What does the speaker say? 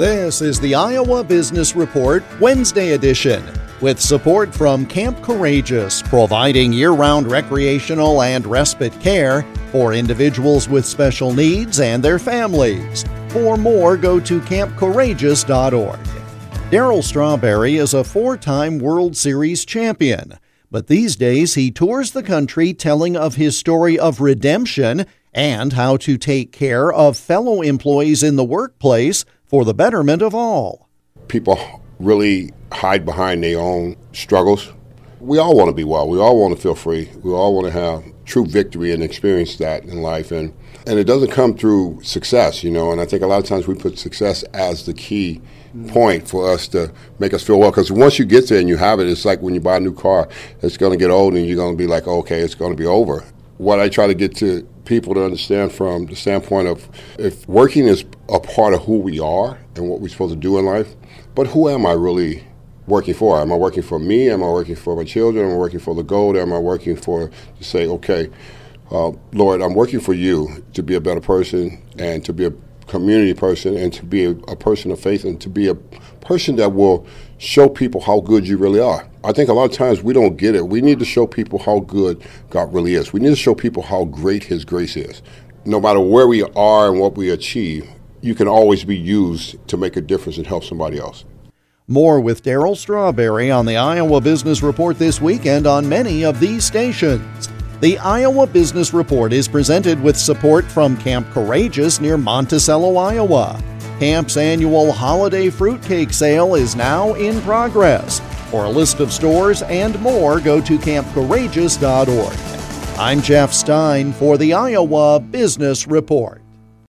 This is the Iowa Business Report Wednesday edition with support from Camp Courageous, providing year round recreational and respite care for individuals with special needs and their families. For more, go to campcourageous.org. Darryl Strawberry is a four time World Series champion, but these days he tours the country telling of his story of redemption and how to take care of fellow employees in the workplace for the betterment of all. People really hide behind their own struggles. We all want to be well. We all want to feel free. We all want to have true victory and experience that in life. And, and it doesn't come through success, you know. And I think a lot of times we put success as the key point for us to make us feel well. Because once you get there and you have it, it's like when you buy a new car, it's going to get old and you're going to be like, okay, it's going to be over. What I try to get to people to understand from the standpoint of if working is a part of who we are and what we're supposed to do in life, but who am I really working for? Am I working for me? Am I working for my children? Am I working for the goal? Am I working for to say, okay, uh, Lord, I'm working for you to be a better person and to be a community person and to be a, a person of faith and to be a person that will show people how good you really are. I think a lot of times we don't get it. We need to show people how good God really is. We need to show people how great His grace is. No matter where we are and what we achieve, you can always be used to make a difference and help somebody else. More with Darryl Strawberry on the Iowa Business Report this weekend on many of these stations. The Iowa Business Report is presented with support from Camp Courageous near Monticello, Iowa. Camp's annual holiday fruitcake sale is now in progress. For a list of stores and more, go to campcourageous.org. I'm Jeff Stein for the Iowa Business Report.